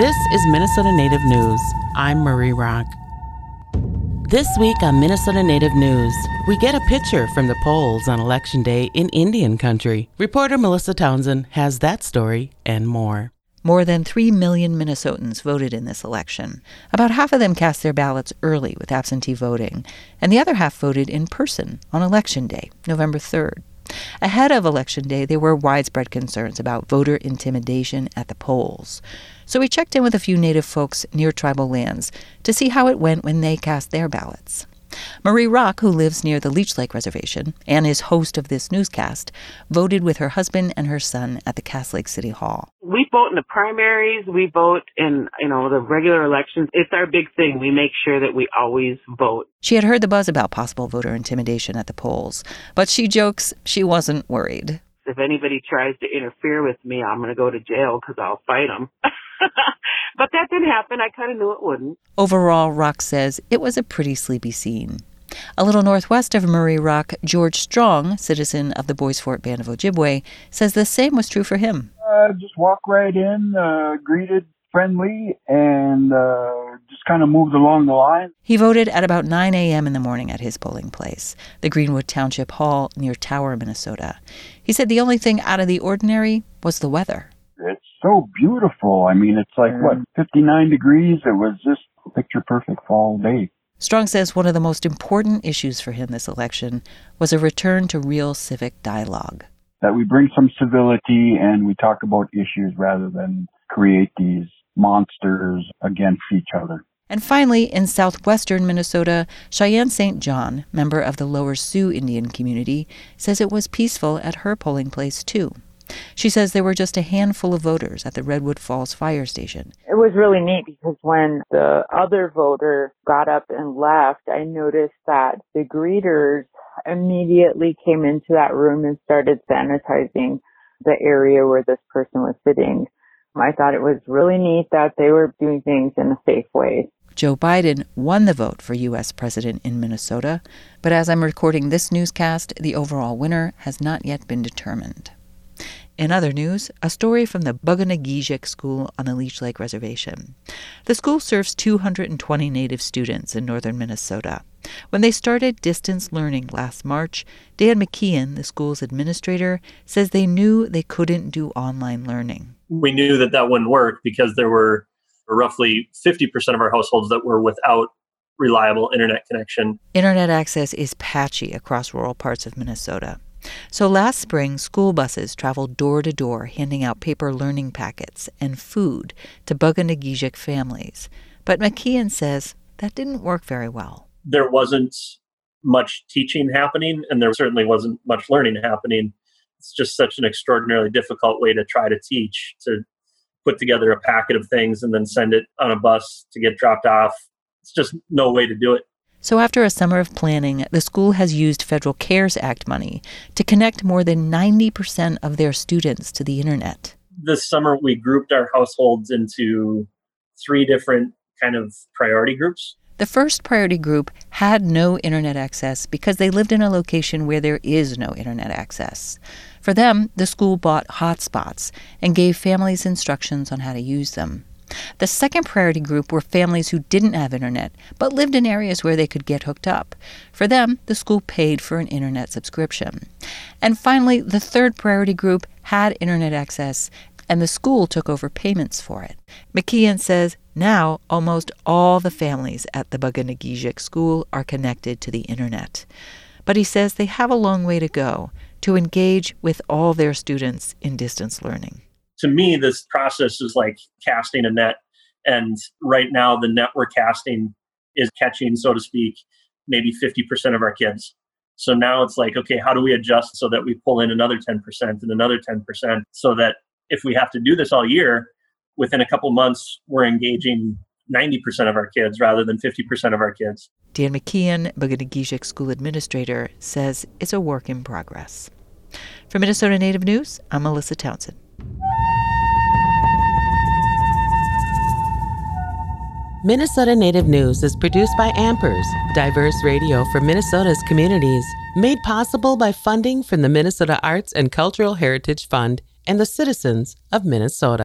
This is Minnesota Native News. I'm Marie Rock. This week on Minnesota Native News, we get a picture from the polls on Election Day in Indian Country. Reporter Melissa Townsend has that story and more. More than 3 million Minnesotans voted in this election. About half of them cast their ballots early with absentee voting, and the other half voted in person on Election Day, November 3rd. Ahead of Election Day, there were widespread concerns about voter intimidation at the polls. So we checked in with a few Native folks near tribal lands to see how it went when they cast their ballots. Marie Rock, who lives near the Leech Lake Reservation and is host of this newscast, voted with her husband and her son at the Cass Lake City Hall. We vote in the primaries. We vote in, you know, the regular elections. It's our big thing. We make sure that we always vote. She had heard the buzz about possible voter intimidation at the polls, but she jokes she wasn't worried. If anybody tries to interfere with me, I'm going to go to jail because I'll fight them. but that didn't happen. I kind of knew it wouldn't. Overall, Rock says it was a pretty sleepy scene. A little northwest of Marie Rock, George Strong, citizen of the Bois Forte Band of Ojibwe, says the same was true for him. Uh, just walked right in, uh, greeted friendly, and uh, just kind of moved along the line. He voted at about 9 a.m. in the morning at his polling place, the Greenwood Township Hall near Tower, Minnesota. He said the only thing out of the ordinary was the weather. It's so beautiful. I mean, it's like, what, 59 degrees? It was just picture perfect fall day. Strong says one of the most important issues for him this election was a return to real civic dialogue. That we bring some civility and we talk about issues rather than create these monsters against each other. And finally, in southwestern Minnesota, Cheyenne St. John, member of the Lower Sioux Indian community, says it was peaceful at her polling place too. She says there were just a handful of voters at the Redwood Falls fire station. It was really neat because when the other voter got up and left, I noticed that the greeters immediately came into that room and started sanitizing the area where this person was sitting. I thought it was really neat that they were doing things in a safe way. Joe Biden won the vote for U.S. President in Minnesota, but as I'm recording this newscast, the overall winner has not yet been determined. In other news, a story from the Bug-O-Nay-Ge-Shig School on the Leech Lake Reservation. The school serves 220 Native students in northern Minnesota. When they started distance learning last March, Dan McKeon, the school's administrator, says they knew they couldn't do online learning. We knew that that wouldn't work because there were roughly 50% of our households that were without reliable internet connection. Internet access is patchy across rural parts of Minnesota. So last spring, school buses traveled door to door handing out paper learning packets and food to Bug-O-Nay-Ge-Shig families. But McKeon says that didn't work very well. There wasn't much teaching happening, and there certainly wasn't much learning happening. It's just such an extraordinarily difficult way to try to teach, to put together a packet of things and then send it on a bus to get dropped off. It's just no way to do it. So, after a summer of planning, the school has used Federal CARES Act money to connect more than 90% of their students to the internet. This summer, we grouped our households into three different kind of priority groups. The first priority group had no internet access because they lived in a location where there is no internet access. For them, the school bought hotspots and gave families instructions on how to use them. The second priority group were families who didn't have internet but lived in areas where they could get hooked up. For them, the school paid for an internet subscription. And finally, the third priority group had internet access and the school took over payments for it. McKeon says now almost all the families at the Bug-O-Nay-Ge-Shig school are connected to the internet. But he says they have a long way to go to engage with all their students in distance learning to me, this process is like casting a net. And right now, the net we're casting is catching, so to speak, maybe 50% of our kids. So now it's like, okay, how do we adjust so that we pull in another 10% and another 10% so that if we have to do this all year, within a couple months, we're engaging 90% of our kids rather than 50% of our kids. Dan McKeon, Bug-O-Nay-Ge-Shig School Administrator, says it's a work in progress. For Minnesota Native News, I'm Melissa Townsend. Minnesota Native News is produced by Ampers, diverse radio for Minnesota's communities, made possible by funding from the Minnesota Arts and Cultural Heritage Fund and the citizens of Minnesota.